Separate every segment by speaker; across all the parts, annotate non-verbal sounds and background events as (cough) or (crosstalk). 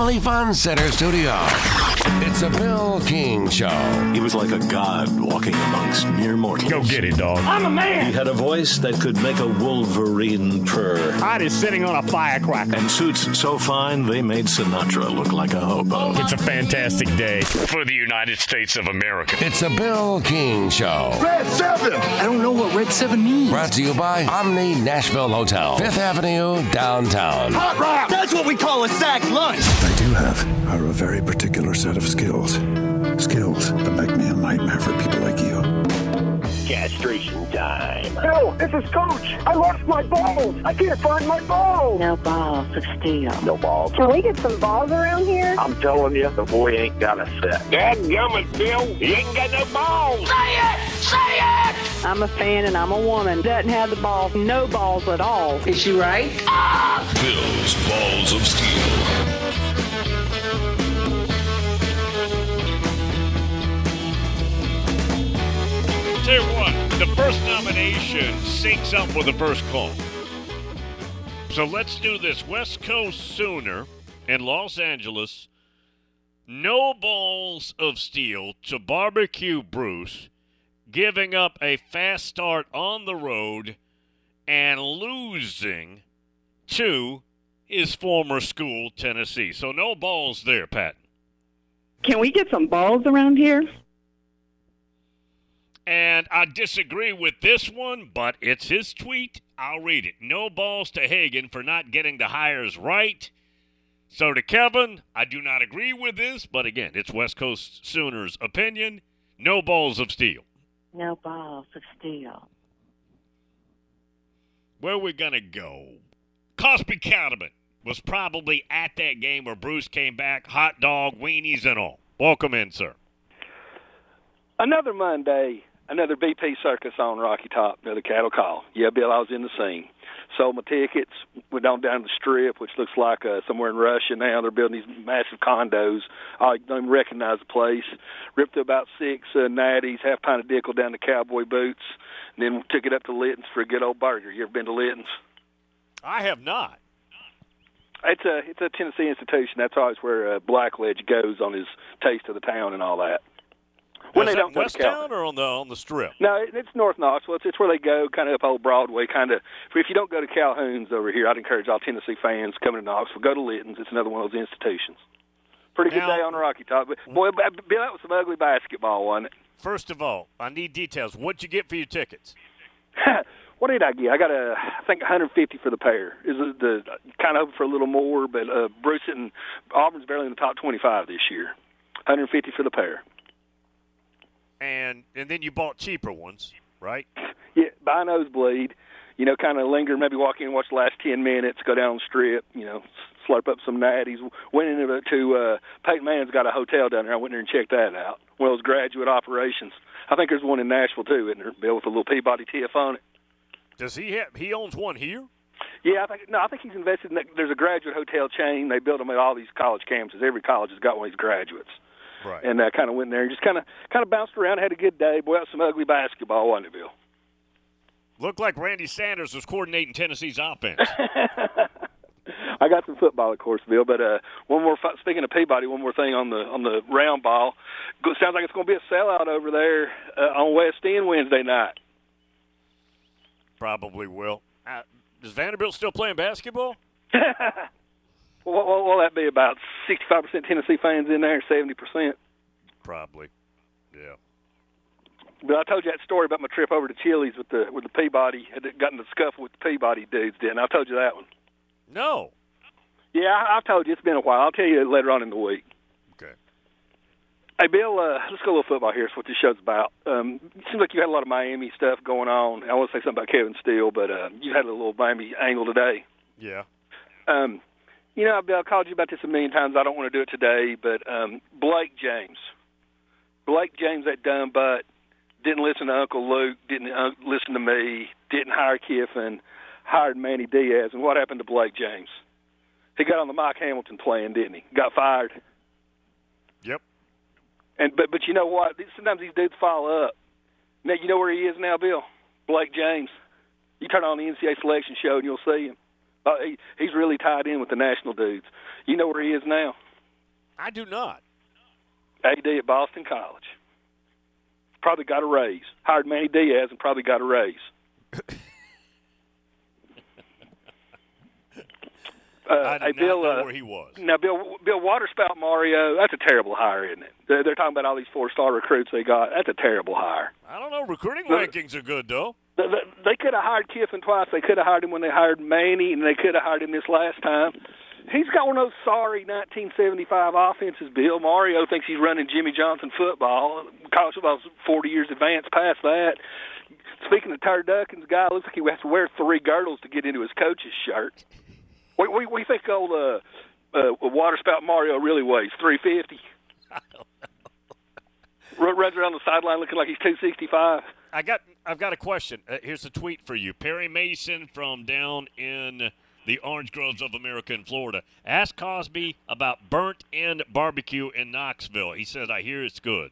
Speaker 1: Family Fun Center studio. It's a Bill King Show.
Speaker 2: He was like a god walking amongst mere mortals.
Speaker 3: Go get it, dog.
Speaker 4: I'm a man.
Speaker 2: He had a voice that could make a wolverine purr.
Speaker 3: Hot is sitting on a firecracker.
Speaker 2: And suits so fine they made Sinatra look like a hobo.
Speaker 3: It's a fantastic day for the United States of America.
Speaker 1: It's a Bill King Show.
Speaker 4: Red Seven.
Speaker 5: I don't know what Red 7 means.
Speaker 1: Brought to you by Omni Nashville Hotel, Fifth Avenue, downtown.
Speaker 4: Hot rock. That's what we call a sack lunch.
Speaker 6: I do have are a very particular set of skills. Skills that make me a nightmare for people like you.
Speaker 7: Castration time.
Speaker 4: Bill, this is Coach. I lost my balls. I can't find my balls.
Speaker 8: No balls of steel.
Speaker 7: No balls.
Speaker 8: Can we get some balls around here?
Speaker 7: I'm telling you, the boy ain't got a set. Dadgummit, Bill. He ain't got no balls. Say it! Say it!
Speaker 8: I'm a fan and I'm a woman. Doesn't have the balls, no balls at all. Is she right? Ah!
Speaker 9: Bill's Balls of Steel.
Speaker 3: Tell you what, the first nomination syncs up with the first call. So let's do this. West Coast Sooner in Los Angeles. No balls of steel to barbecue Bruce, giving up a fast start on the road and losing to his former school, Tennessee. So no balls there, Pat.
Speaker 8: Can we get some balls around here?
Speaker 3: And I disagree with this one, but it's his tweet. I'll read it. No balls to Hagan for not getting the hires right. So to Kevin, I do not agree with this, but again, it's West Coast Sooners' opinion. No balls of steel.
Speaker 8: No balls of steel.
Speaker 3: Where are we gonna go? Cosby Cattleman was probably at that game where Bruce came back, hot dog, weenies, and all. Welcome in, sir.
Speaker 10: Another Monday, another BP circus on Rocky Top, another cattle call. Yeah, Bill, I was in the scene. Sold my tickets, went on down the strip, which looks like uh, somewhere in Russia now. They're building these massive condos. I don't even recognize the place. Ripped through about six uh, natties, half pint of Dickel down to cowboy boots, and then took it up to Litton's for a good old burger. You ever been to Litton's?
Speaker 3: I have not.
Speaker 10: It's a it's a Tennessee institution. That's always where uh, Blackledge goes on his taste of the town and all that. When
Speaker 3: Is
Speaker 10: they don't go to
Speaker 3: West Town or on the on the strip?
Speaker 10: No, it- it's North Knoxville. It's, it's where they go, kind of up Old Broadway, kind of. If you don't go to Calhoun's over here, I'd encourage all Tennessee fans coming to Knoxville go to Litton's. It's another one of those institutions. Pretty good
Speaker 3: Now-
Speaker 10: day on Rocky Top. But boy, Bill, that was some ugly basketball, wasn't it?
Speaker 3: First of all, I need details. What'd you get for your tickets? (laughs)
Speaker 10: what did I get? I got a, I think 150 for the pair. Is it the kind of hoping for a little more, but uh, Bruce and Auburn's barely in the top 25 this year. 150 for the pair.
Speaker 3: And and then you bought cheaper ones, right?
Speaker 10: Yeah, buy a nosebleed. You know, kind of linger, maybe walk in, and watch the last ten minutes, go down the strip. You know, slurp up some natties. Went into to uh, Peyton Manning's got a hotel down there. I went there and checked that out. One of those graduate operations. I think there's one in Nashville too, isn't there? Bill with a little Peabody TF on it.
Speaker 3: Does he have? He owns one here.
Speaker 10: Yeah, I think no, I think he's invested in. That, there's a graduate hotel chain. They build them at all these college campuses. Every college has got one of these graduates.
Speaker 3: Right.
Speaker 10: And uh, kind of went there and just kind of kind of bounced around, had a good day. Boy, that was some ugly basketball, wasn't it, Bill?
Speaker 3: Looked like Randy Sanders was coordinating Tennessee's offense. (laughs)
Speaker 10: I got some football, of course, Bill. But uh, one more. Speaking of Peabody, one more thing on the on the round ball. Sounds like it's going to be a sellout over there uh, on West End Wednesday night.
Speaker 3: Probably will. Uh, is Vanderbilt still playing basketball? (laughs)
Speaker 10: What what will that be? About sixty-five percent Tennessee fans in there, seventy percent.
Speaker 3: Probably. Yeah.
Speaker 10: But I told you that story about my trip over to Chili's with the with the Peabody. Had gotten the scuffle with the Peabody dudes. Didn't I? I told you that one.
Speaker 3: No.
Speaker 10: Yeah, I, I've told you it's been a while. I'll tell you later on in the week.
Speaker 3: Okay.
Speaker 10: Hey, Bill, uh, let's go a little football here. That's what this show's about. Um, it seems like you had a lot of Miami stuff going on. I want to say something about Kevin Steele, but uh, you had a little Miami angle today.
Speaker 3: Yeah.
Speaker 10: Um, you know, Bill, I've called you about this a million times. I don't want to do it today, but um, Blake James. Blake James, that dumb butt, didn't listen to Uncle Luke, didn't uh, listen to me, didn't hire Kiffin, hired Manny Diaz. And what happened to Blake James? He got on the Mike Hamilton plan, didn't he? Got fired.
Speaker 3: Yep.
Speaker 10: And but but you know what? Sometimes these dudes follow up. Now you know where he is now, Bill. Blake James. You turn on the NCAA selection show and you'll see him. Uh, he, he's really tied in with the national dudes. You know where he is now?
Speaker 3: I do not.
Speaker 10: AD at Boston College. Probably got a raise. Hired Manny Diaz and probably got a raise. (laughs)
Speaker 3: I
Speaker 10: Uh,
Speaker 3: did
Speaker 10: hey,
Speaker 3: not
Speaker 10: Bill,
Speaker 3: know
Speaker 10: uh,
Speaker 3: where he was.
Speaker 10: Now, Bill, Bill Waterspout Mario, that's a terrible hire, isn't it? They're, they're talking about all these four-star recruits they got. That's a terrible hire.
Speaker 3: I don't know. Recruiting rankings are good though.
Speaker 10: They, could have hired Kiffin twice. They could have hired him when they hired Manny, and they could have hired him this last time. He's got one of those sorry 1975 offenses. Bill Mario thinks he's running Jimmy Johnson football. College football's 40 years advanced past that. Speaking of turduckins, guy looks like he has to wear three girdles to get into his coach's shirt. We we, we think old uh, uh, waterspout Mario really weighs 350. (laughs) Run- Runs around the sideline looking like he's 265.
Speaker 3: I got I've got a question. Uh, here's a tweet for you. Perry Mason from down in the orange groves of America in Florida. Ask Cosby about burnt end barbecue in Knoxville. He says I hear it's good.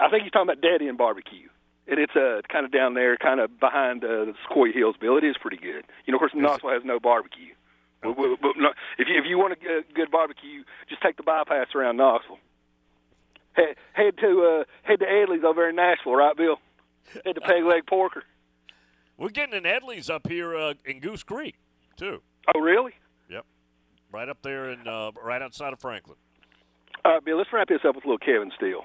Speaker 10: I think he's talking about Dead End Barbecue. And it's uh, kind of down there, kind of behind uh, the Sequoia Hills, Bill. It is pretty good. You know, of course, Knoxville has no barbecue. But, but, but no, if you if you want a good, good barbecue, just take the bypass around Knoxville. Head, head to uh, head to Edley's over in Nashville, right, Bill? Head to Peg Leg Porker.
Speaker 3: We're getting an Edley's up here uh, in Goose Creek too.
Speaker 10: Oh, really?
Speaker 3: Yep, right up there in uh, right outside of Franklin.
Speaker 10: All right, Bill. Let's wrap this up with a little Kevin Steele.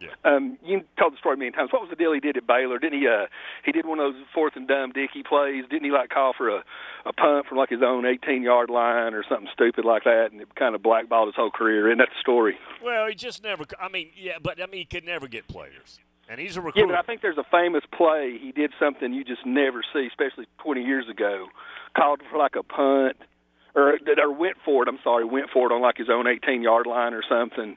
Speaker 3: Yeah.
Speaker 10: Um, you told the story many times. What was the deal he did at Baylor? Didn't he? Uh, he did one of those fourth and dumb dicky plays. Didn't he like call for a, a punt from like his own 18 yard line or something stupid like that, and it kind of blackballed his whole career? And that's the story.
Speaker 3: Well, he just never. I mean, yeah, but I mean, he could never get players, and he's a
Speaker 10: Yeah, but I think there's a famous play. He did something you just never see, especially 20 years ago. Called for like a punt, or or went for it. I'm sorry, went for it on like his own 18 yard line or something.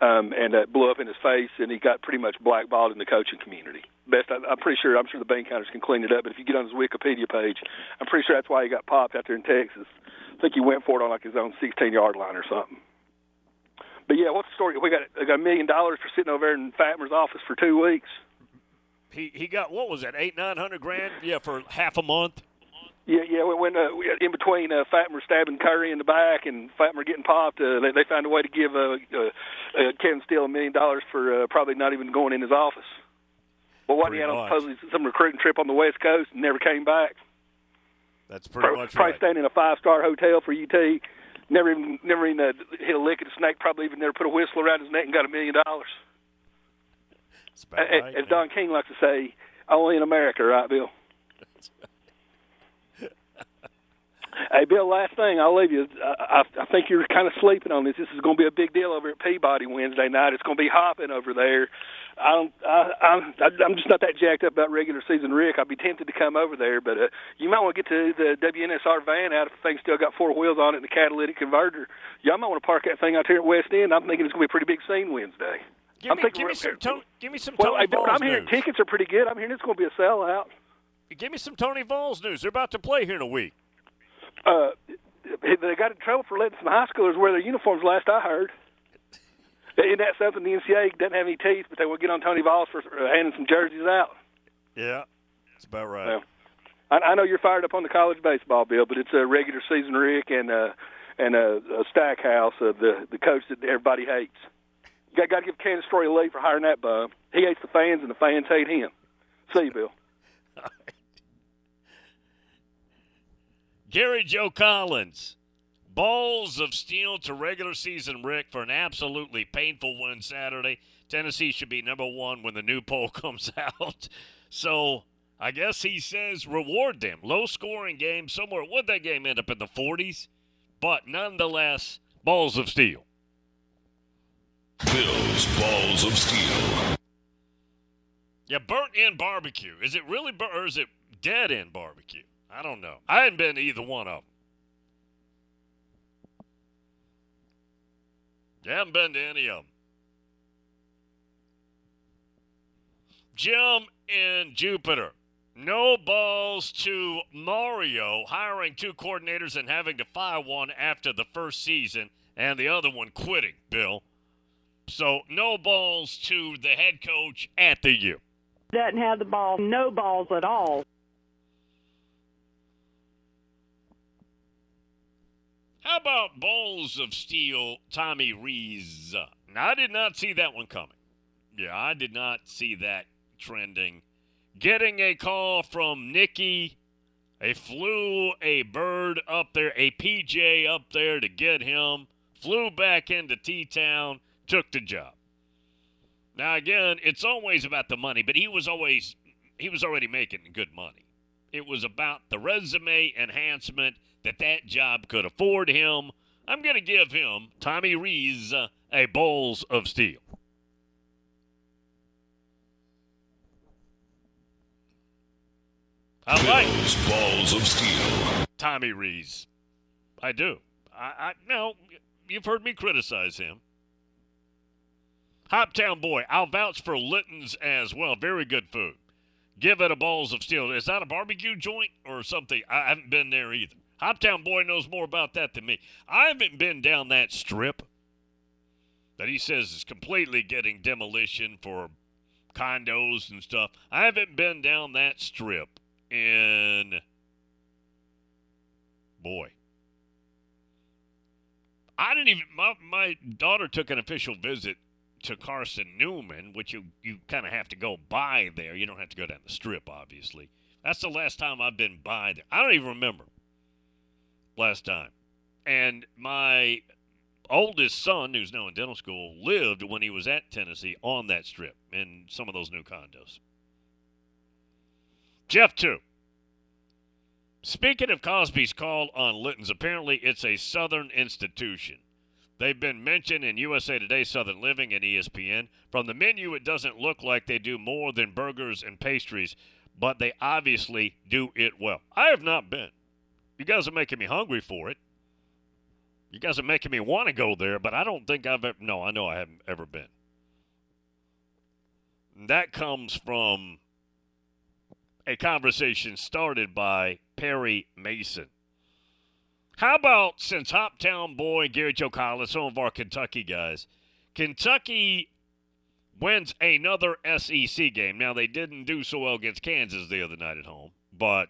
Speaker 10: Um, and uh, blew up in his face, and he got pretty much blackballed in the coaching community. Best, I, I'm pretty sure. I'm sure the bank counters can clean it up. But if you get on his Wikipedia page, I'm pretty sure that's why he got popped out there in Texas. I think he went for it on like his own 16 yard line or something. But yeah, what's the story? We got I got a million dollars for sitting over there in Fatmer's office for two weeks.
Speaker 3: he he got what was that eight nine hundred grand? Yeah, for half a month.
Speaker 10: Yeah, yeah. When, uh, in between uh, Fatmer stabbing Currie in the back and Fatmer getting popped, uh, they, they found a way to give uh, uh, uh, Kevin Steele a million dollars for uh, probably not even going in his office. Well, what he had on supposedly some recruiting trip on the West Coast and never came back.
Speaker 3: That's pretty
Speaker 10: Pro-
Speaker 3: much
Speaker 10: probably
Speaker 3: right.
Speaker 10: staying in a five star hotel for UT. Never even never even uh, hit a lick at a snake. Probably even never put a whistle around his neck and got a million dollars.
Speaker 3: That's right,
Speaker 10: As. Don King likes to say, only in America, right, Bill? (laughs) Hey, Bill. Last thing, I'll leave you. I, I, I think you're kind of sleeping on this. This is going to be a big deal over at Peabody Wednesday night. It's going to be hopping over there. I don't. I, I'm. I'm just not that jacked up about regular season Rick. I'd be tempted to come over there, but uh, you might want to get to the WNSR van out if the thing's still got four wheels on it and the catalytic converter. Y'all might want to park that thing out here at West End. I'm thinking it's going to be a pretty big scene Wednesday.
Speaker 3: Give
Speaker 10: I'm
Speaker 3: me,
Speaker 10: thinking
Speaker 3: give me some Tony, give me some
Speaker 10: Well,
Speaker 3: Tony
Speaker 10: I,
Speaker 3: Vols
Speaker 10: I'm hearing tickets are pretty good. I'm hearing it's going to be a sellout.
Speaker 3: Give me some Tony Vols news. They're about to play here in a week.
Speaker 10: Uh, they got in trouble for letting some high schoolers wear their uniforms. Last I heard, isn't that something? The NCAA doesn't have any teeth, but they will get on Tony Voss for uh, handing some jerseys out.
Speaker 3: Yeah, that's about right.
Speaker 10: I, I know you're fired up on the college baseball, Bill, but it's a regular season Rick and uh, and uh, a Stackhouse, uh, the the coach that everybody hates. You got, got to give Candice Storey a lead for hiring that bum. He hates the fans, and the fans hate him. See you, Bill. (laughs)
Speaker 3: Gary Joe Collins. Balls of steel to regular season Rick for an absolutely painful win Saturday. Tennessee should be number one when the new poll (laughs) comes out. So I guess he says reward them. Low scoring game somewhere. Would that game end up in the 40s? But nonetheless, balls of steel.
Speaker 9: Bill's Balls of Steel.
Speaker 3: Yeah, burnt end barbecue. Is it really burnt or is it dead end barbecue? I don't know. I hadn't been to either one of them. You haven't been to any of them. Jim in Jupiter. No balls to Mario hiring two coordinators and having to fire one after the first season and the other one quitting, Bill. So no balls to the head coach at the U.
Speaker 8: Doesn't have the ball, no balls at all.
Speaker 3: How about balls of steel, Tommy Rees? Now, I did not see that one coming. Yeah, I did not see that trending. Getting a call from Nikki. They flew a bird up there, a PJ up there to get him. Flew back into T Town, took the job. Now again, it's always about the money, but he was always he was already making good money. It was about the resume enhancement that that job could afford him. I'm going to give him Tommy Rees uh, a bowls of steel. I like
Speaker 9: Bill's balls of steel.
Speaker 3: Tommy Rees. I do. I, I no, you've heard me criticize him. Hoptown boy, I'll vouch for Litton's as well. Very good food. Give it a balls of steel. Is that a barbecue joint or something? I haven't been there either. Hoptown boy knows more about that than me. I haven't been down that strip that he says is completely getting demolition for condos and stuff. I haven't been down that strip in boy. I didn't even my my daughter took an official visit to Carson Newman, which you you kind of have to go by there. You don't have to go down the strip, obviously. That's the last time I've been by there. I don't even remember last time. And my oldest son, who's now in dental school, lived when he was at Tennessee on that strip in some of those new condos. Jeff, too. Speaking of Cosby's call on Litton's, apparently it's a Southern institution. They've been mentioned in USA Today, Southern Living, and ESPN. From the menu, it doesn't look like they do more than burgers and pastries, but they obviously do it well. I have not been. You guys are making me hungry for it. You guys are making me want to go there, but I don't think I've ever. No, I know I haven't ever been. That comes from a conversation started by Perry Mason. How about since Hoptown boy Gary Joe Collins, some of our Kentucky guys, Kentucky wins another SEC game. Now they didn't do so well against Kansas the other night at home, but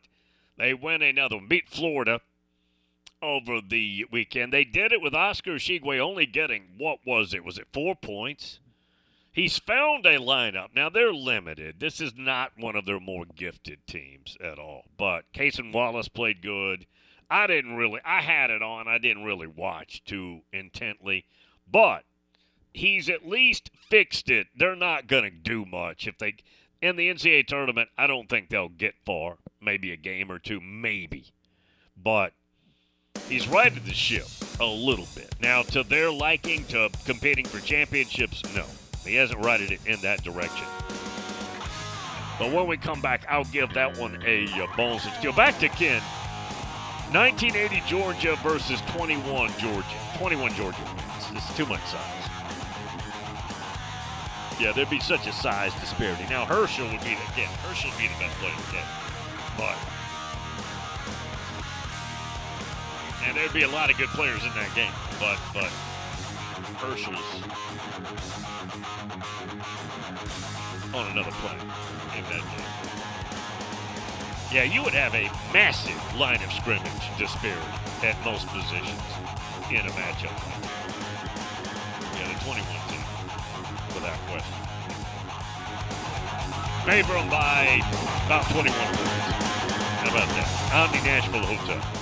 Speaker 3: they win another one. Beat Florida over the weekend. They did it with Oscar Tshiebwe only getting what was it? Was it four points? He's found a lineup. Now they're limited. This is not one of their more gifted teams at all. But Cason Wallace played good. I didn't really I had it on. I didn't really watch too intently. But he's at least fixed it. They're not gonna do much. If they in the NCAA tournament, I don't think they'll get far. Maybe a game or two, maybe. But he's righted the ship a little bit. Now, to their liking, to competing for championships, no. He hasn't righted it in that direction. But when we come back, I'll give that one a bonus of steel. Back to Ken. 1980 Georgia versus 21 Georgia. 21 Georgia. It's, it's too much size. Yeah, there'd be such a size disparity. Now Herschel would be the again. Herschel would be the best player game, but and there'd be a lot of good players in that game. But but Herschel's on another plane in that game. Yeah, you would have a massive line of scrimmage disparity at most positions in a matchup. Yeah, the 21 team, without question. Them by about 21 points. How about that? Omni Nashville Hotel.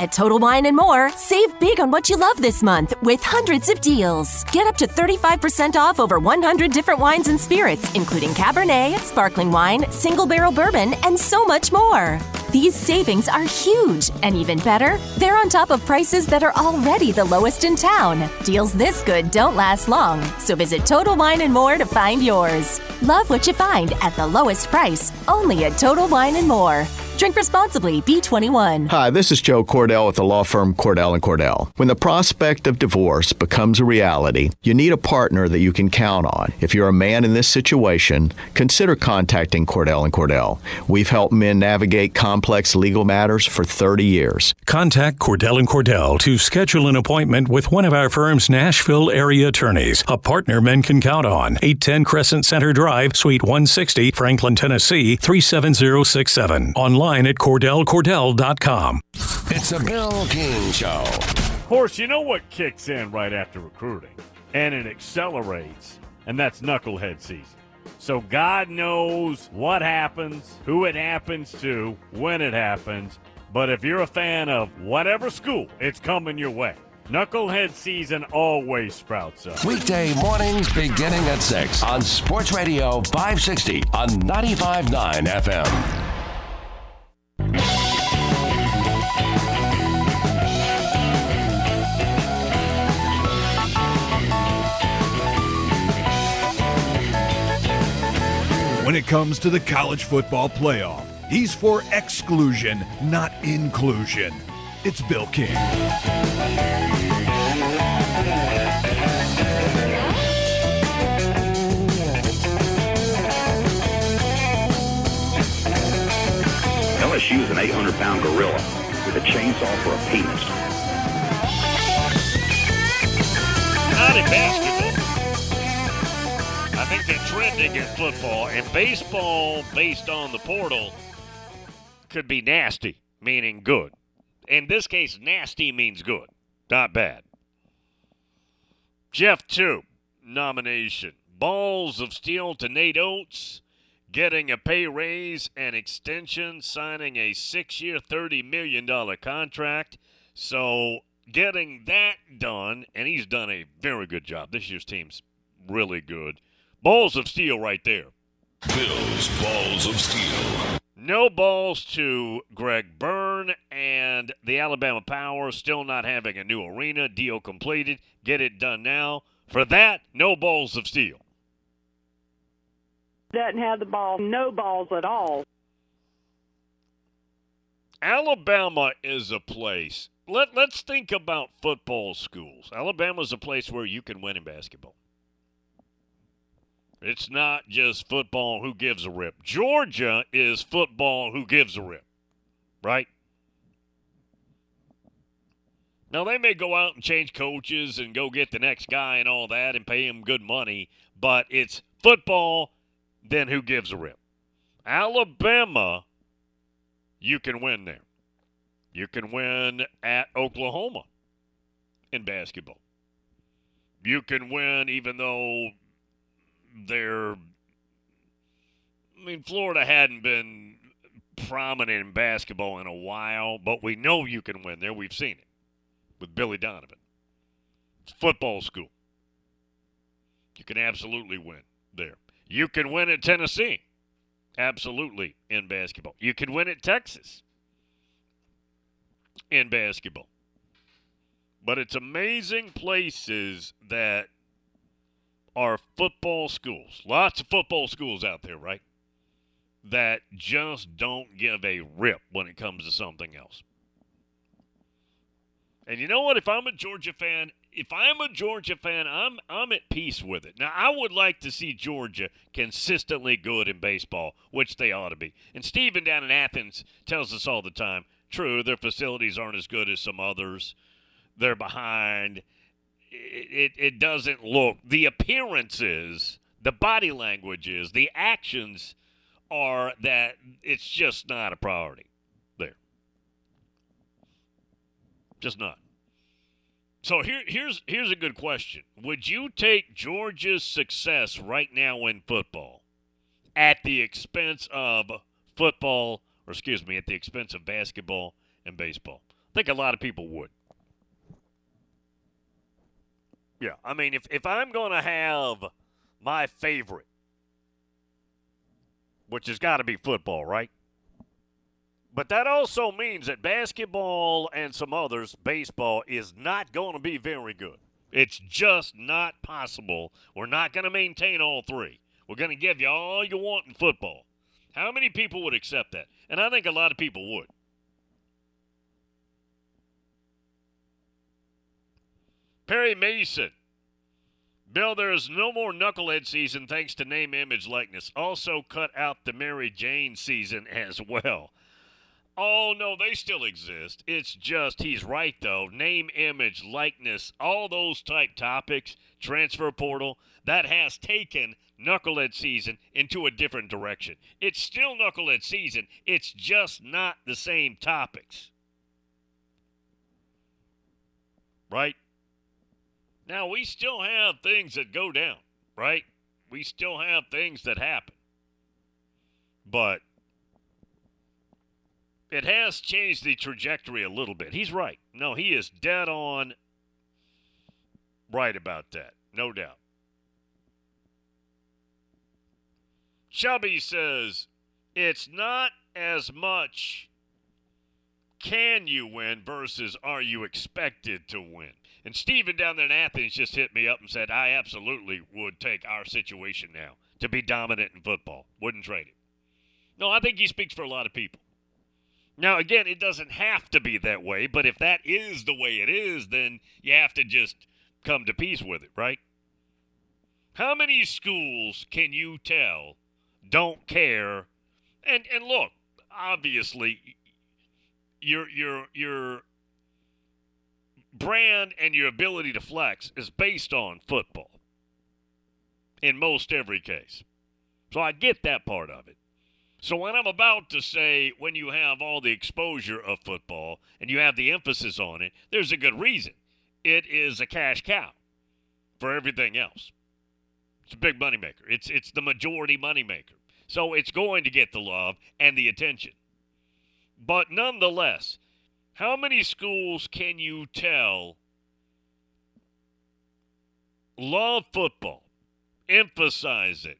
Speaker 11: At Total Wine and More, save big on what you love this month with hundreds of deals. Get up to 35% off over 100 different wines and spirits, including Cabernet, sparkling wine, single barrel bourbon, and so much more. These savings are huge, and even better, they're on top of prices that are already the lowest in town. Deals this good don't last long, so visit Total Wine and More to find yours. Love what you find at the lowest price, only at Total Wine and More. Drink responsibly. B21.
Speaker 12: Hi, this is Joe Cordell with the law firm Cordell and Cordell. When the prospect of divorce becomes a reality, you need a partner that you can count on. If you're a man in this situation, consider contacting Cordell and Cordell. We've helped men navigate complex legal matters for 30 years.
Speaker 13: Contact Cordell and Cordell to schedule an appointment with one of our firm's Nashville area attorneys, a partner men can count on. 810 Crescent Center Drive, Suite 160, Franklin, Tennessee 37067. Online online at CordellCordell.com.
Speaker 1: It's a Bill King Show.
Speaker 3: Of course, you know what kicks in right after recruiting, and it accelerates, and that's knucklehead season. So God knows what happens, who it happens to, when it happens. But if you're a fan of whatever school, it's coming your way. Knucklehead season always sprouts up.
Speaker 1: Weekday mornings beginning at 6 on Sports Radio 560 on 95.9 FM.
Speaker 14: When it comes to the college football playoff, he's for exclusion, not inclusion. It's Bill King.
Speaker 15: LSU was an 800 pound gorilla with a chainsaw for a penis.
Speaker 3: Not in basketball. I think they're trending in football and baseball based on the portal could be nasty, meaning good. In this case, nasty means good, not bad. Jeff 2, nomination. Balls of Steel to Nate Oats getting a pay raise and extension, signing a six year, $30 million contract. So, getting that done, and he's done a very good job. This year's team's really good. Balls of steel right there.
Speaker 9: Bill's Balls of Steel.
Speaker 3: No balls to Greg Byrne and the Alabama Power still not having a new arena. Deal completed. Get it done now. For that, no balls of steel
Speaker 8: doesn't have the ball, no balls at all.
Speaker 3: Alabama is a place. Let, let's think about football schools. Alabama is a place where you can win in basketball. It's not just football who gives a rip. Georgia is football who gives a rip, right? Now, they may go out and change coaches and go get the next guy and all that and pay him good money, but it's football then who gives a rip? Alabama, you can win there. You can win at Oklahoma in basketball. You can win even though they're. I mean, Florida hadn't been prominent in basketball in a while, but we know you can win there. We've seen it with Billy Donovan. It's football school. You can absolutely win there. You can win at Tennessee. Absolutely in basketball. You can win at Texas in basketball. But it's amazing places that are football schools. Lots of football schools out there, right? That just don't give a rip when it comes to something else. And you know what? If I'm a Georgia fan, if I'm a Georgia fan, I'm I'm at peace with it. Now I would like to see Georgia consistently good in baseball, which they ought to be. And Steven down in Athens tells us all the time, True, their facilities aren't as good as some others. They're behind. It, it, it doesn't look, the appearances, the body languages, the actions are that it's just not a priority there. Just not. So here, here's here's a good question. Would you take Georgia's success right now in football at the expense of football, or excuse me, at the expense of basketball and baseball? I think a lot of people would. Yeah, I mean, if, if I'm going to have my favorite, which has got to be football, right? But that also means that basketball and some others, baseball, is not going to be very good. It's just not possible. We're not going to maintain all three. We're going to give you all you want in football. How many people would accept that? And I think a lot of people would. Perry Mason. Bill, there is no more knucklehead season thanks to name, image, likeness. Also, cut out the Mary Jane season as well. Oh, no, they still exist. It's just, he's right, though. Name, image, likeness, all those type topics, transfer portal, that has taken Knucklehead season into a different direction. It's still Knucklehead season, it's just not the same topics. Right? Now, we still have things that go down, right? We still have things that happen. But it has changed the trajectory a little bit. He's right. No, he is dead on right about that. No doubt. Chubby says it's not as much can you win versus are you expected to win. And Steven down there in Athens just hit me up and said, I absolutely would take our situation now to be dominant in football. Wouldn't trade it. No, I think he speaks for a lot of people. Now, again, it doesn't have to be that way, but if that is the way it is, then you have to just come to peace with it, right? How many schools can you tell don't care? And and look, obviously, your your your brand and your ability to flex is based on football in most every case. So I get that part of it. So when I'm about to say when you have all the exposure of football and you have the emphasis on it, there's a good reason. It is a cash cow for everything else. It's a big moneymaker. It's it's the majority moneymaker. So it's going to get the love and the attention. But nonetheless, how many schools can you tell love football, emphasize it,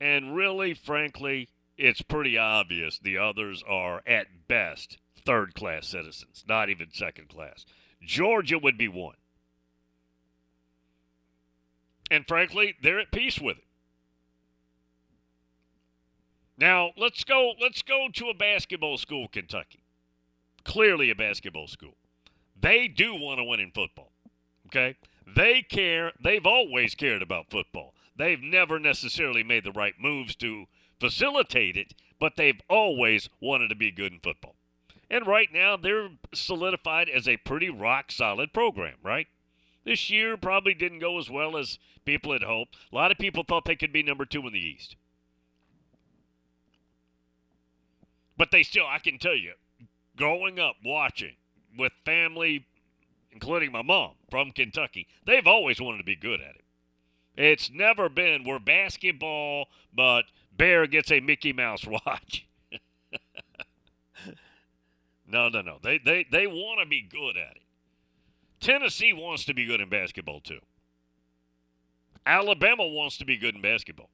Speaker 3: and really, frankly, it's pretty obvious the others are, at best, third class citizens, not even second class. Georgia would be one. And frankly, they're at peace with it. Now, let's go let's go to a basketball school, Kentucky. Clearly a basketball school. They do want to win in football. Okay? They care. They've always cared about football. They've never necessarily made the right moves to facilitate it, but they've always wanted to be good in football. And right now, they're solidified as a pretty rock solid program, right? This year probably didn't go as well as people had hoped. A lot of people thought they could be number two in the East. But they still, I can tell you, growing up watching with family, including my mom from Kentucky, they've always wanted to be good at it. It's never been we're basketball, but Bear gets a Mickey Mouse watch. (laughs) no, no, no. They they they want to be good at it. Tennessee wants to be good in basketball too. Alabama wants to be good in basketball.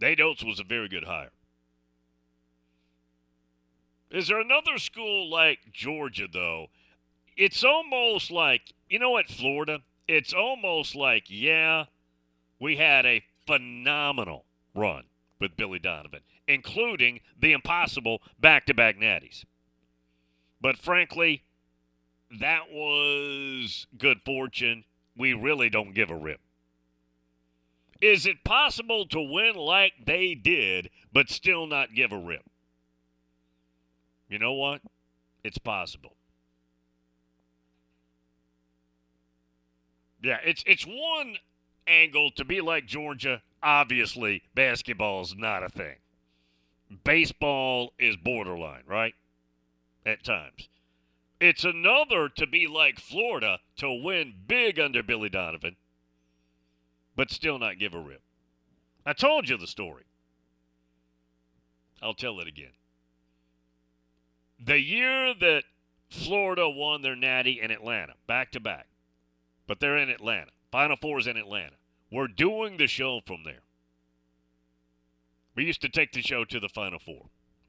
Speaker 3: Nate Oats was a very good hire. Is there another school like Georgia, though? It's almost like, you know what, Florida? It's almost like, yeah, we had a phenomenal run with Billy Donovan, including the impossible back to back natties. But frankly, that was good fortune. We really don't give a rip. Is it possible to win like they did, but still not give a rip? You know what? It's possible. Yeah, it's it's one angle to be like Georgia. Obviously, basketball is not a thing. Baseball is borderline, right? At times. It's another to be like Florida to win big under Billy Donovan, but still not give a rip. I told you the story. I'll tell it again. The year that Florida won their natty in Atlanta, back to back, but they're in Atlanta. Final Four is in Atlanta. We're doing the show from there. We used to take the show to the Final Four.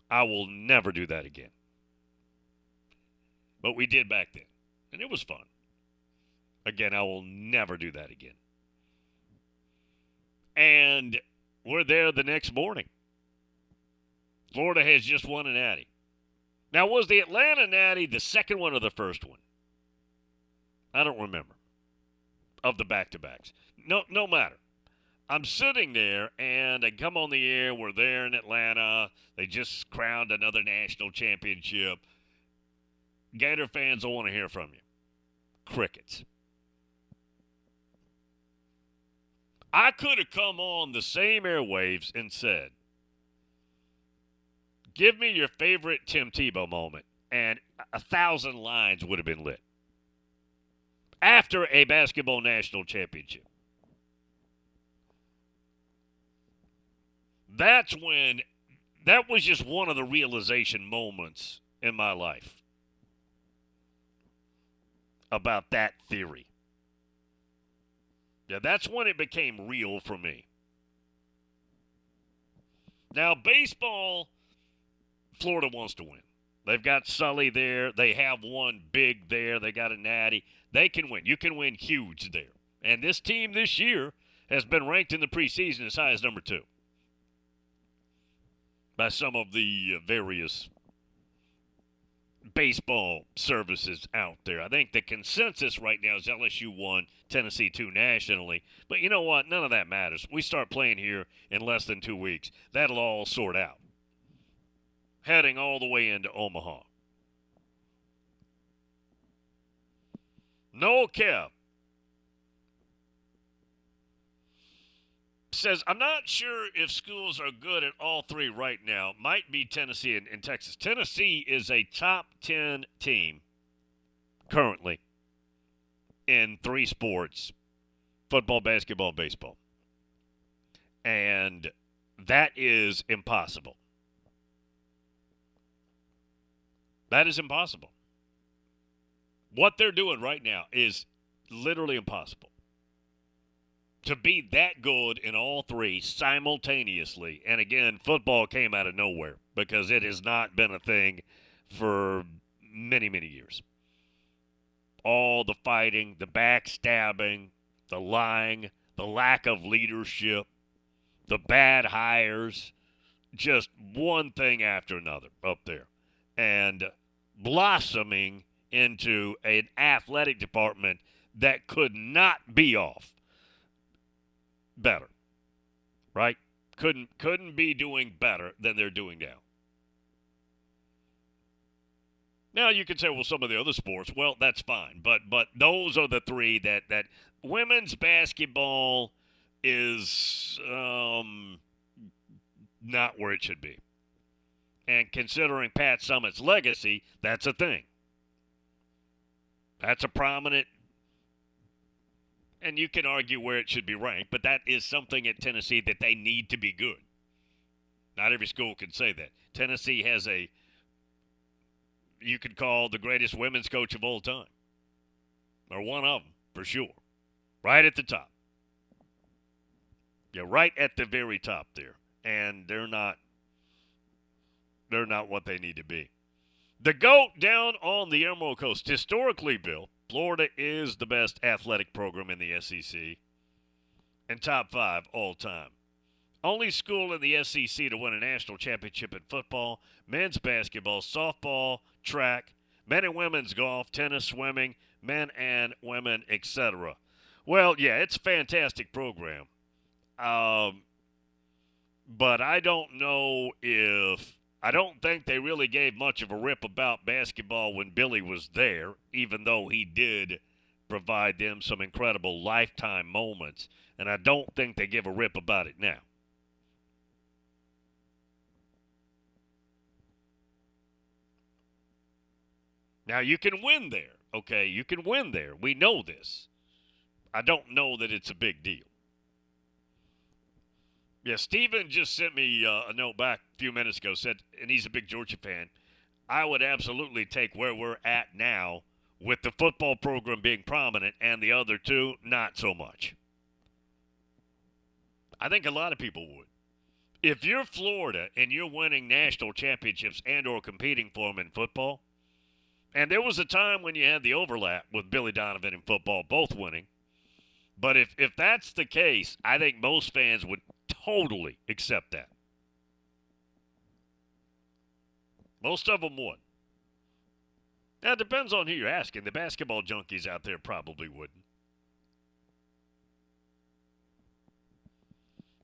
Speaker 3: I will never do that again. But we did back then, and it was fun. Again, I will never do that again. And we're there the next morning. Florida has just won a natty. Now, was the Atlanta natty the second one or the first one? I don't remember. Of the back to backs. No, no matter. I'm sitting there and I come on the air. We're there in Atlanta. They just crowned another national championship. Gator fans will want to hear from you. Crickets. I could have come on the same airwaves and said, Give me your favorite Tim Tebow moment, and a thousand lines would have been lit after a basketball national championship. That's when that was just one of the realization moments in my life about that theory. Yeah, that's when it became real for me. Now, baseball, Florida wants to win. They've got Sully there. They have one big there. They got a natty. They can win. You can win huge there. And this team this year has been ranked in the preseason as high as number two by some of the uh, various baseball services out there. I think the consensus right now is LSU 1, Tennessee 2 nationally. But you know what? None of that matters. We start playing here in less than two weeks. That'll all sort out. Heading all the way into Omaha. No Kev says, I'm not sure if schools are good at all three right now. Might be Tennessee and, and Texas. Tennessee is a top 10 team currently in three sports football, basketball, baseball. And that is impossible. That is impossible. What they're doing right now is literally impossible to be that good in all three simultaneously. And again, football came out of nowhere because it has not been a thing for many, many years. All the fighting, the backstabbing, the lying, the lack of leadership, the bad hires, just one thing after another up there. And blossoming into an athletic department that could not be off better. Right? Couldn't couldn't be doing better than they're doing now. Now you could say, well, some of the other sports, well, that's fine, but but those are the three that that women's basketball is um, not where it should be. And considering Pat Summitt's legacy, that's a thing. That's a prominent and you can argue where it should be ranked, but that is something at Tennessee that they need to be good. Not every school can say that. Tennessee has a, you could call the greatest women's coach of all time, or one of them for sure, right at the top. Yeah, right at the very top there, and they're not, they're not what they need to be. The goat down on the Emerald Coast, historically, Bill Florida is the best athletic program in the SEC and top five all time. Only school in the SEC to win a national championship in football, men's basketball, softball, track, men and women's golf, tennis, swimming, men and women, etc. Well, yeah, it's a fantastic program. Um, but I don't know if I don't think they really gave much of a rip about basketball when Billy was there, even though he did provide them some incredible lifetime moments. And I don't think they give a rip about it now. Now, you can win there, okay? You can win there. We know this. I don't know that it's a big deal. Yeah, Steven just sent me uh, a note back a few minutes ago, said, and he's a big Georgia fan. I would absolutely take where we're at now with the football program being prominent and the other two not so much. I think a lot of people would. If you're Florida and you're winning national championships and or competing for them in football, and there was a time when you had the overlap with Billy Donovan in football, both winning. But if, if that's the case, I think most fans would totally accept that. Most of them would. Now, it depends on who you're asking. The basketball junkies out there probably wouldn't.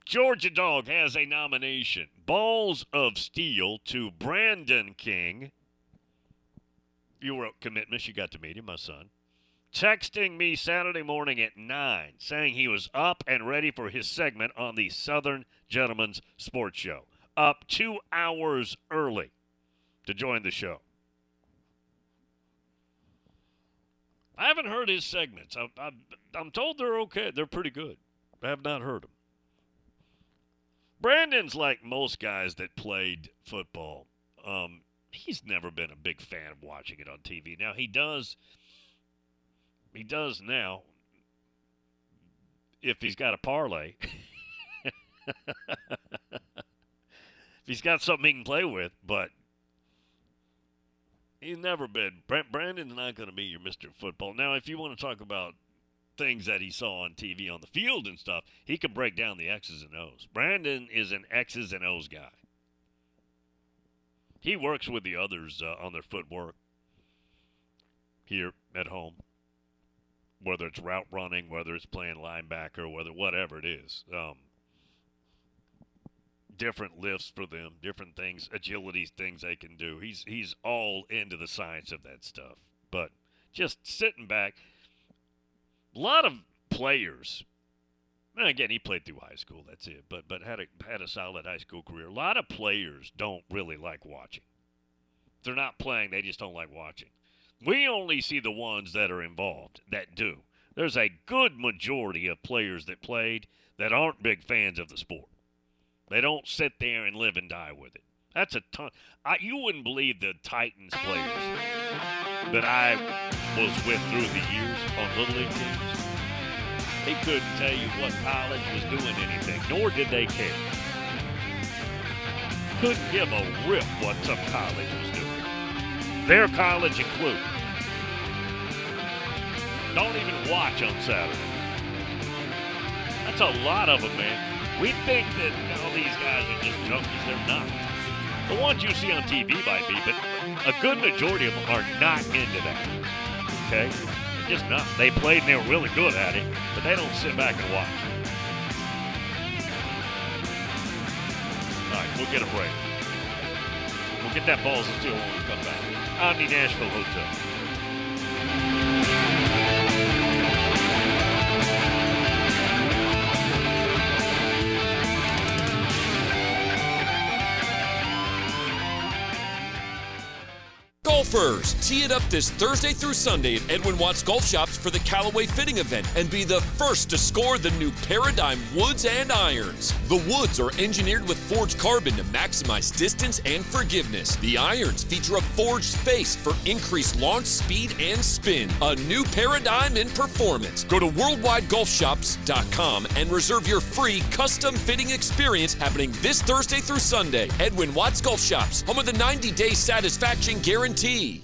Speaker 3: Georgia Dog has a nomination. Balls of Steel to Brandon King. You were commitments. You got to meet him, my son. Texting me Saturday morning at 9, saying he was up and ready for his segment on the Southern Gentlemen's Sports Show. Up two hours early to join the show. I haven't heard his segments. I, I, I'm told they're okay. They're pretty good. I have not heard them. Brandon's like most guys that played football. Um, he's never been a big fan of watching it on TV. Now he does. He does now. If he's got a parlay. (laughs) if he's got something he can play with, but he's never been. Brandon's not going to be your Mr. Football. Now, if you want to talk about things that he saw on TV on the field and stuff, he can break down the X's and O's. Brandon is an X's and O's guy. He works with the others uh, on their footwork here at home, whether it's route running, whether it's playing linebacker, whether whatever it is. Um, different lifts for them, different things, agility things they can do. He's he's all into the science of that stuff. But just sitting back, a lot of players. Again, he played through high school. That's it. But but had a had a solid high school career. A lot of players don't really like watching. they're not playing. They just don't like watching. We only see the ones that are involved that do. There's a good majority of players that played that aren't big fans of the sport. They don't sit there and live and die with it. That's a ton. I, you wouldn't believe the Titans players that I was with through the years on Little League teams. They couldn't tell you what college was doing anything, nor did they care. Couldn't give a rip what some college was doing. Their college included. Don't even watch on Saturday. That's a lot of them, man. We think that all these guys are just junkies. They're not. The ones you see on TV might be, but a good majority of them are not into that. Okay? Just not. They played and they were really good at it, but they don't sit back and watch. All right, we'll get a break. We'll get that balls of steel when we come back. Omni Nashville Hotel.
Speaker 16: Golfers, tee it up this Thursday through Sunday at Edwin Watts Golf Shops for the Callaway Fitting event and be the first to score the new Paradigm woods and irons. The woods are engineered with forged carbon to maximize distance and forgiveness. The irons feature a forged face for increased launch speed and spin. A new paradigm in performance. Go to worldwidegolfshops.com and reserve your free custom fitting experience happening this Thursday through Sunday. Edwin Watts Golf Shops, home of the 90 day satisfaction guarantee.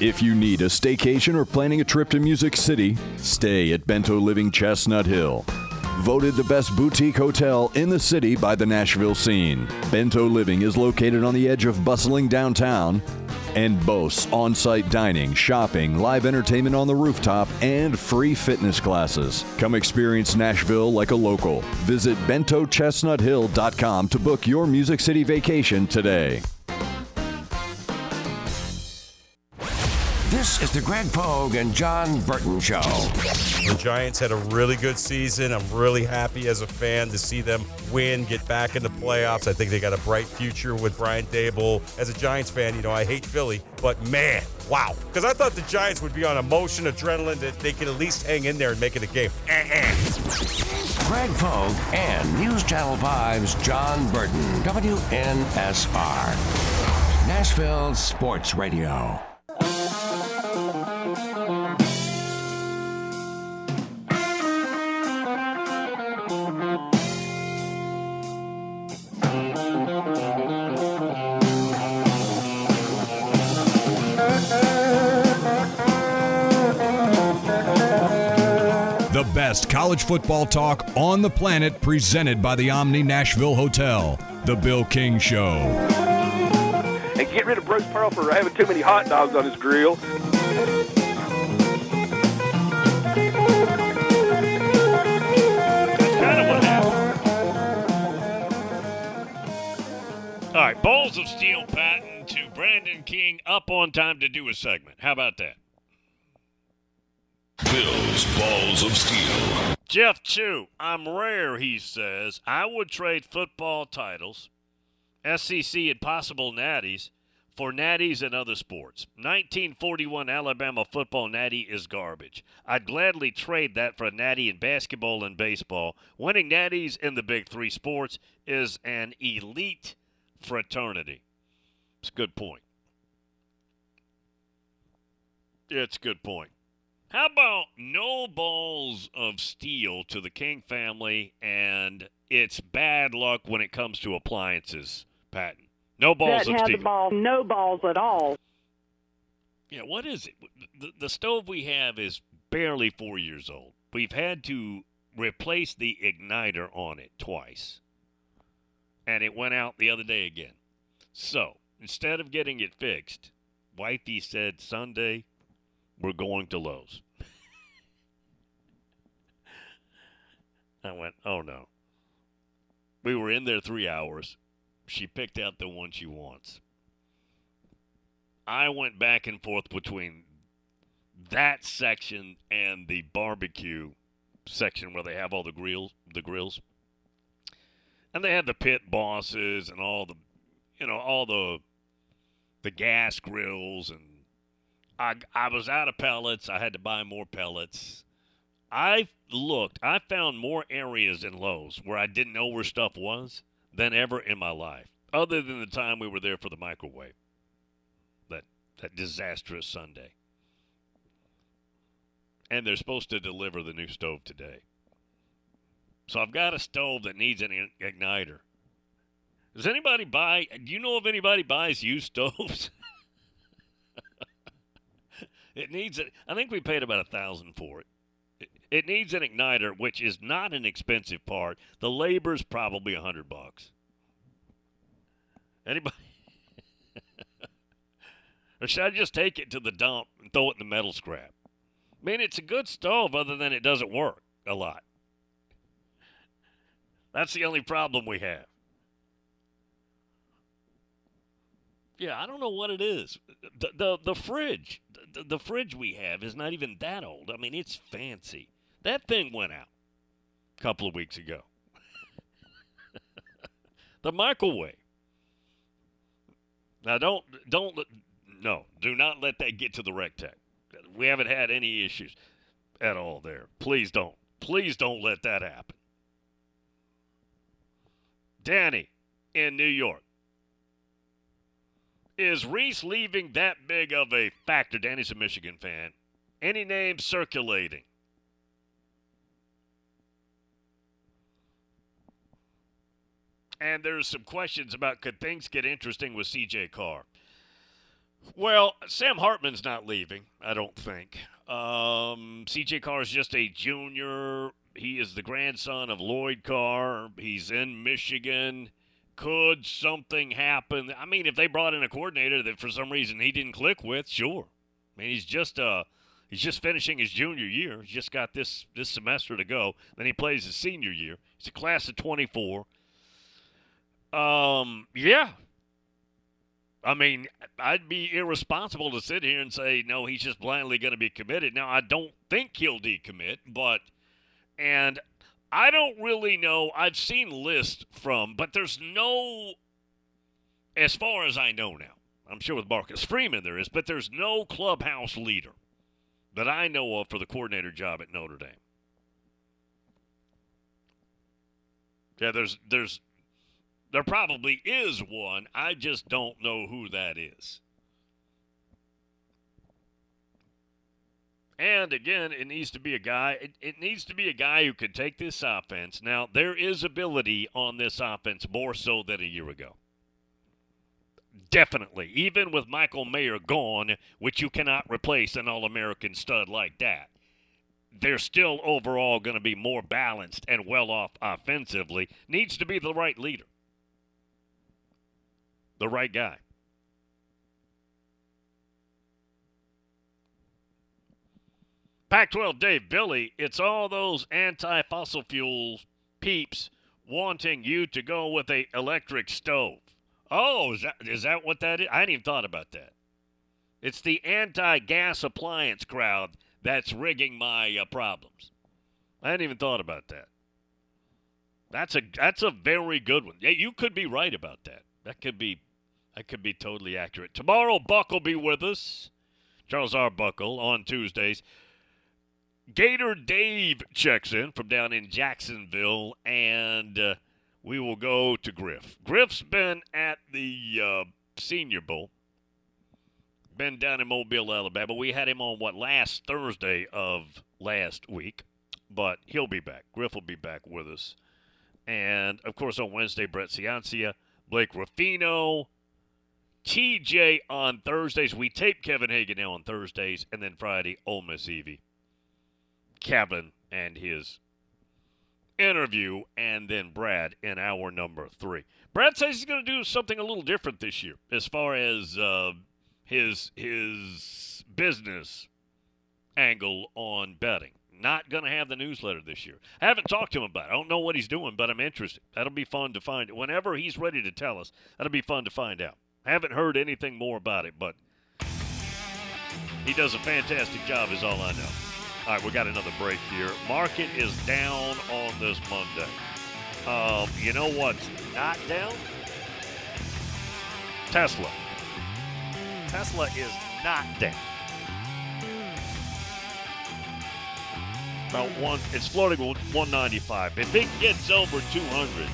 Speaker 17: If you need a staycation or planning a trip to Music City, stay at Bento Living Chestnut Hill. Voted the best boutique hotel in the city by the Nashville scene. Bento Living is located on the edge of bustling downtown and boasts on site dining, shopping, live entertainment on the rooftop, and free fitness classes. Come experience Nashville like a local. Visit bentochestnuthill.com to book your Music City vacation today.
Speaker 1: This is the Greg Pogue and John Burton Show.
Speaker 18: The Giants had a really good season. I'm really happy as a fan to see them win, get back in the playoffs. I think they got a bright future with Brian Daboll. As a Giants fan, you know, I hate Philly, but man, wow. Because I thought the Giants would be on emotion, adrenaline, that they could at least hang in there and make it a game. Uh-uh.
Speaker 1: Greg Pogue and News Channel 5's John Burton, WNSR. Nashville Sports Radio.
Speaker 14: College football talk on the planet presented by the Omni Nashville Hotel. The Bill King Show.
Speaker 10: And get rid of Bruce Pearl for having too many hot dogs on his grill.
Speaker 3: All right, Balls of Steel Patton to Brandon King up on time to do a segment. How about that?
Speaker 9: Bill's Balls of Steel.
Speaker 3: Jeff Chew, I'm rare, he says. I would trade football titles, SEC and possible natties, for natties and other sports. 1941 Alabama football natty is garbage. I'd gladly trade that for a natty in basketball and baseball. Winning natties in the big three sports is an elite fraternity. It's a good point. It's a good point. How about no balls of steel to the King family and it's bad luck when it comes to appliances, Patton? No balls
Speaker 8: Doesn't
Speaker 3: of steel.
Speaker 8: the ball, no balls at all.
Speaker 3: Yeah, what is it? The, the stove we have is barely four years old. We've had to replace the igniter on it twice. And it went out the other day again. So, instead of getting it fixed, Wifey said Sunday, we're going to Lowe's. I went, oh no. We were in there three hours. She picked out the one she wants. I went back and forth between that section and the barbecue section where they have all the grills, the grills. And they had the pit bosses and all the you know, all the the gas grills and I I was out of pellets. I had to buy more pellets. I looked, I found more areas in Lowe's where I didn't know where stuff was than ever in my life. Other than the time we were there for the microwave. That that disastrous Sunday. And they're supposed to deliver the new stove today. So I've got a stove that needs an igniter. Does anybody buy? Do you know if anybody buys used (laughs) stoves? It needs it. I think we paid about a thousand for it. it. Needs an igniter, which is not an expensive part. The labor's probably a hundred bucks. Anybody? (laughs) or should I just take it to the dump and throw it in the metal scrap? I mean, it's a good stove, other than it doesn't work a lot. That's the only problem we have. Yeah, I don't know what it is. The the, the fridge, the, fridge we have is not even that old. I mean, it's fancy. That thing went out a couple of weeks ago. (laughs) the microwave. Now don't don't no, do not let that get to the recteq. We haven't had any issues at all there. Please don't. Please don't let that happen. Danny in New York. Is Rees leaving that big of a factor? Danny's a Michigan fan. Any names circulating? And there's some questions about could things get interesting with CJ Carr? Well, Sam Hartman's not leaving, I don't think. Um, CJ Carr is just a junior. He is the grandson of Lloyd Carr. He's in Michigan. Could something happen? I mean, if they brought in a coordinator that for some reason he didn't click with, sure. I mean, he's just uh he's just finishing his junior year. He's just got this this semester to go. Then he plays his senior year. He's a class of 24. Um, yeah. I mean, I'd be irresponsible to sit here and say no. He's just blindly going to be committed. Now, I don't think he'll decommit, but and I don't really know. I've seen lists from, but there's no, as far as I know now. I'm sure with Marcus Freeman there is, but there's no clubhouse leader that I know of for the coordinator job at Notre Dame. Yeah, there's there's there probably is one. I just don't know who that is. And again, it needs to be a guy. It, it, needs to be a guy who can take this offense. Now, there is ability on this offense more so than a year ago. Definitely. Even with Michael Mayer gone, which you cannot replace an All American stud like that, they're still overall going to be more balanced and well off offensively. Needs to be the right leader, the right guy. Pac 12 Dave Billy, it's all those anti fossil fuel peeps wanting you to go with a electric stove. Oh, is that, is that what that is? I hadn't even thought about that. It's the anti gas appliance crowd that's rigging my uh, problems. I hadn't even thought about that. That's a that's a very good one. Yeah, you could be right about that. That could be that could be totally accurate. Tomorrow Buck will be with us. Charles Arbuckle on Tuesdays. Gator Dave checks in from down in Jacksonville, and uh, we will go to Griff. Griff's been at the uh, Senior Bowl, been down in Mobile, Alabama. We had him on, what, last Thursday of last week, but he'll be back. Griff will be back with us. And, of course, on Wednesday, Brett Ciancia, Blake Ruffino, TJ on Thursdays. We tape Kevin Hagan now on Thursdays, and then Friday, Ole Miss Evie. Kevin and his interview, and then Brad in hour number three. Brad says he's going to do something a little different this year as far as uh, his his business angle on betting. Not going to have the newsletter this year. I haven't talked to him about it. I don't know what he's doing, but I'm interested. That'll be fun to find. Whenever he's ready to tell us, that'll be fun to find out. I haven't heard anything more about it, but he does a fantastic job, is all I know. All right, we got another break here. Market is down on this Monday. Um, you know what's not down? Tesla. Tesla is not down. About one, it's floating with 195. If it gets over 200,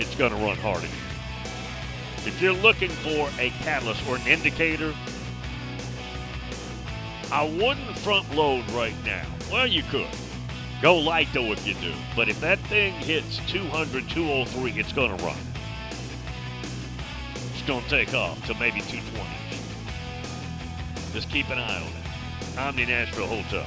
Speaker 3: it's going to run hard again. If you're looking for a catalyst or an indicator, I wouldn't front load right now. Well, you could. Go light though if you do. But if that thing hits 200, 203, it's going to run. It's going to take off to maybe 220. Just keep an eye on it. Omni Nashville Hotel.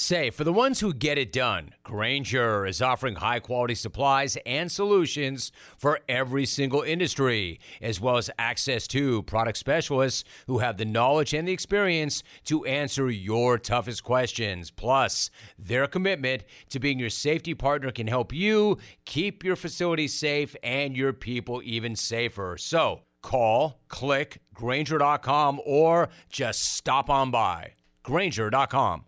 Speaker 19: Say, for the ones who get it done, Grainger is offering high quality supplies and solutions for every single industry, as well as access to product specialists who have the knowledge and the experience to answer your toughest questions. Plus, their commitment to being your safety partner can help you keep your facility safe and your people even safer. So, call, click, Grainger.com, or just stop on by. Grainger.com.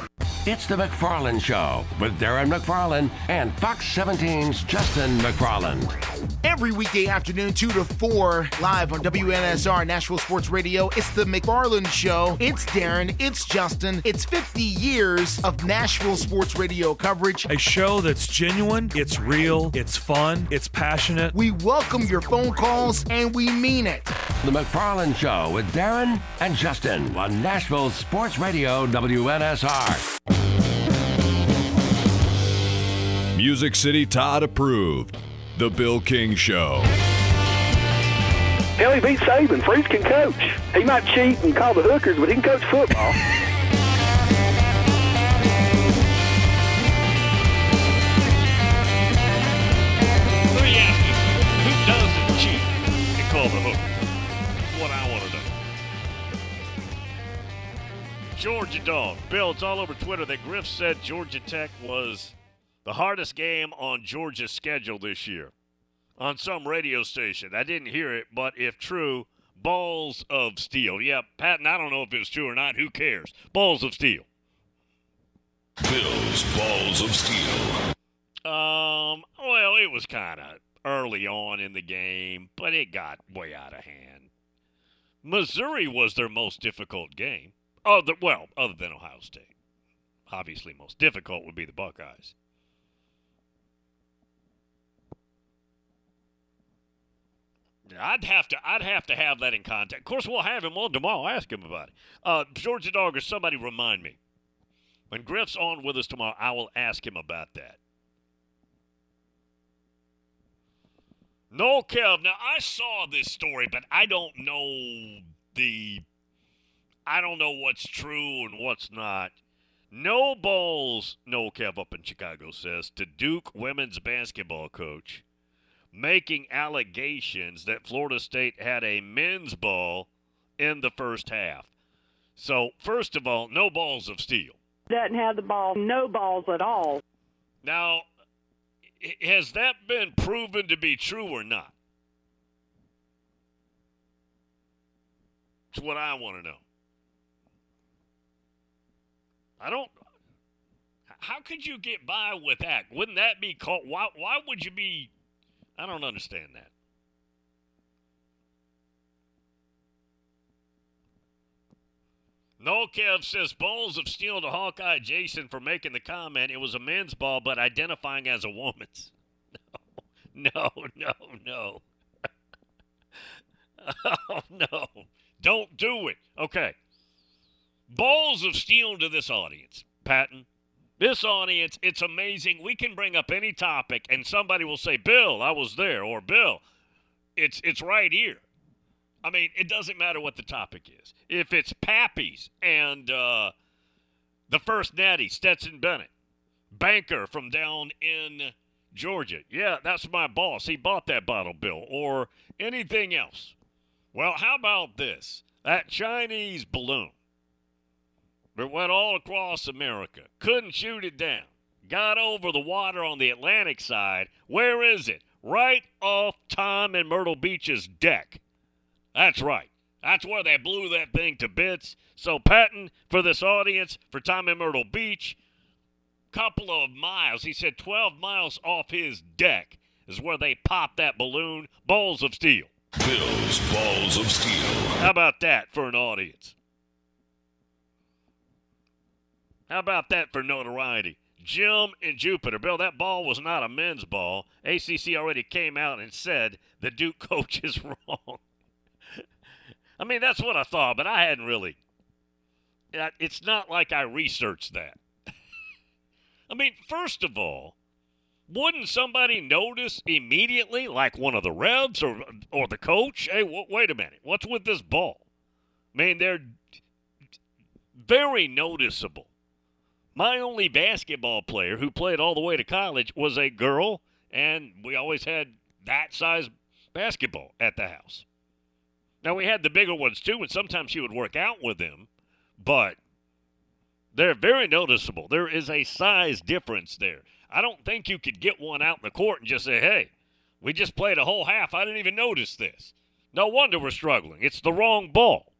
Speaker 1: It's the McFarland Show with Darren McFarland and Fox 17's Justin McFarland.
Speaker 20: Every weekday afternoon, 2 to 4, live on WNSR Nashville Sports Radio. It's the McFarland Show. It's Darren. It's Justin. It's 50 years of Nashville Sports Radio coverage.
Speaker 21: A show that's genuine, it's real, it's fun, it's passionate.
Speaker 20: We welcome your phone calls, and we mean it.
Speaker 1: The McFarland Show with Darren and Justin on Nashville Sports Radio WNSR.
Speaker 17: Music City Todd approved. The Bill King Show.
Speaker 4: Hell, he beat Saban. Freeze can coach. He might cheat and call the hookers, but he can coach football. (laughs)
Speaker 3: Let me ask who doesn't cheat and call the hookers? What I want to know. Georgia Dog. Bill, it's all over Twitter that Griff said Georgia Tech was the hardest game on Georgia's schedule this year on some radio station. I didn't hear it, but if true, balls of steel. Yeah, Patton, I don't know if it's true or not. Who cares? Balls of steel.
Speaker 9: Bill's Balls of Steel.
Speaker 3: Um, well, it was kind of early on in the game, but it got way out of hand. Missouri was their most difficult game. Other, well, other than Ohio State. Obviously, most difficult would be the Buckeyes. I'd have to I'd have to have that in contact. Of course, we'll have him on tomorrow. I'll ask him about it. Uh, Georgia Dog or somebody remind me. When Griff's on with us tomorrow, I will ask him about that. No, Kev. Now I saw this story, but I don't know the I don't know what's true and what's not. No balls, no Kev up in Chicago says, to Duke women's basketball coach making allegations that Florida State had a men's ball in the first half. So, first of all, no balls of steel.
Speaker 8: Doesn't have the ball, no balls at all.
Speaker 3: Now, has that been proven to be true or not? It's what I want to know. I don't. How could you get by with that? Wouldn't that be called? Why? Why would you be? I don't understand that. No Kev says balls of steel to Hawkeye Jason for making the comment. It was a men's ball, but identifying as a woman's. (laughs) No, no, no, no. (laughs) oh no! Don't do it. Okay. Balls of steel to this audience, Patton. This audience, it's amazing. We can bring up any topic, and somebody will say, "Bill, I was there," or "Bill, it's it's right here." I mean, it doesn't matter what the topic is. If it's Pappy's and uh, the first natty, Stetson Bennett, banker from down in Georgia, yeah, that's my boss. He bought that bottle, Bill, or anything else. Well, how about this? That Chinese balloon that went all across America, couldn't shoot it down, got over the water on the Atlantic side. Where is it? Right off Tom and Myrtle Beach's deck. That's right. That's where they blew that thing to bits. So, Patton, for this audience, for Tom and Myrtle Beach, couple of miles, he said 12 miles off his deck is where they popped that balloon, balls of steel.
Speaker 9: Bill's Balls of Steel.
Speaker 3: How about that for an audience? How about that for notoriety? Jim and Jupiter. Bill, that ball was not a men's ball. ACC already came out and said the Duke (laughs) coach is wrong. I mean, that's what I thought, but I hadn't really. It's not like I researched that. (laughs) I mean, first of all, wouldn't somebody notice immediately, like one of the Revs or or the coach? Hey, w- wait a minute, what's with this ball? I mean, they're very noticeable. My only basketball player who played all the way to college was a girl, and we always had that size basketball at the house. Now we had the bigger ones too, and sometimes she would work out with them, but they're very noticeable. There is a size difference there. I don't think you could get one out in the court and just say, hey, we just played a whole half. I didn't even notice this. No wonder we're struggling. It's the wrong ball.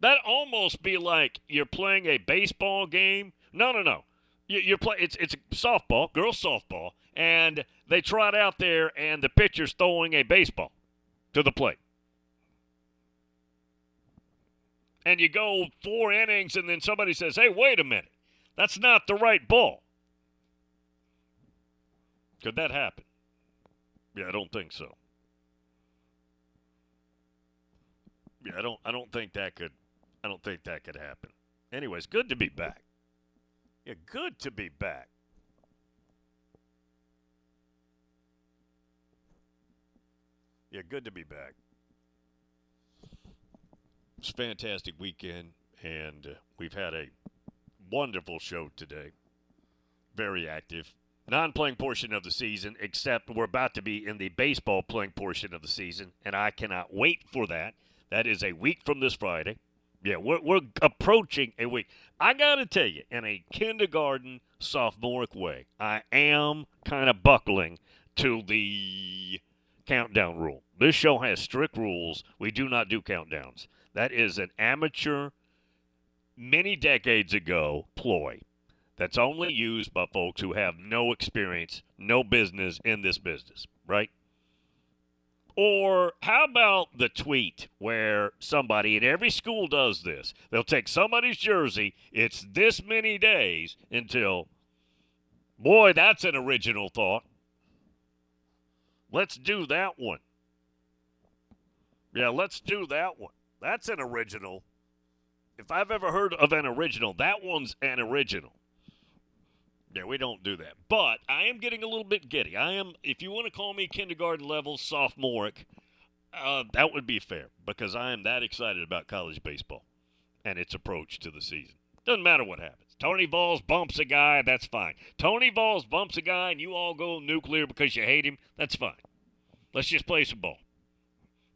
Speaker 3: That almost be like you're playing a baseball game. No, no, no. You're play. It's it's softball, girls softball, and they trot out there, and the pitcher's throwing a baseball to the plate. And you go four innings, and then somebody says, "Hey, wait a minute, that's not the right ball." Could that happen? Yeah, I don't think so. Yeah, I don't. I don't think that could. I don't think that could happen. Anyways, good to be back. Yeah, good to be back. Yeah, good to be back. It's a fantastic weekend, and uh, we've had a wonderful show today. Very active non playing portion of the season, except we're about to be in the baseball playing portion of the season, and I cannot wait for that. That is a week from this Friday. Yeah, we're, we're approaching a week. I got to tell you, in a kindergarten, sophomoric way, I am kind of buckling to the countdown rule. This show has strict rules. We do not do countdowns. That is an amateur, many decades ago ploy that's only used by folks who have no experience, no business in this business, right? Or how about the tweet where somebody, and every school does this, they'll take somebody's jersey, it's this many days until, boy, that's an original thought. Let's do that one. Yeah, let's do that one. That's an original. If I've ever heard of an original, that one's an original. Yeah, we don't do that. But I am getting a little bit giddy. I am, if you want to call me kindergarten level sophomoric, uh, that would be fair because I am that excited about college baseball and its approach to the season. Doesn't matter what happens. Tony Vols bumps a guy, that's fine. Tony Vols bumps a guy and you all go nuclear because you hate him, that's fine. Let's just play some ball.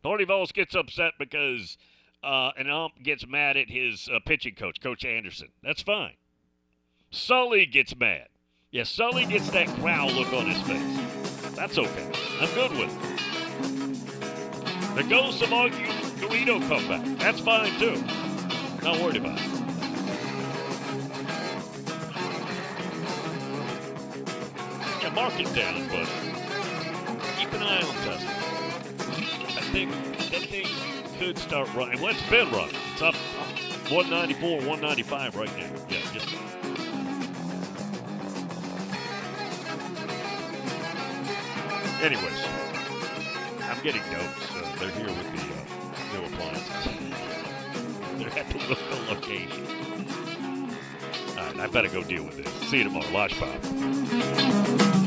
Speaker 3: Tony Vols gets upset because uh, an ump gets mad at his uh, pitching coach, Coach Anderson. That's fine. Sully gets mad. Yeah, Sully gets that growl look on his face. That's okay. I'm good with it. The ghost of Augie Garrido comeback. That's fine too. Not worried about it. Yeah, mark it down, but keep an eye on Tesla. I think that thing could start running. Well, it's been running. It's up, up 194, 195 right now. Yeah, Anyways, I'm getting notes. Uh, they're here with the uh, new appliances. (laughs) they're at the local location. All right, I better go deal with this. See you tomorrow. Launch Pop.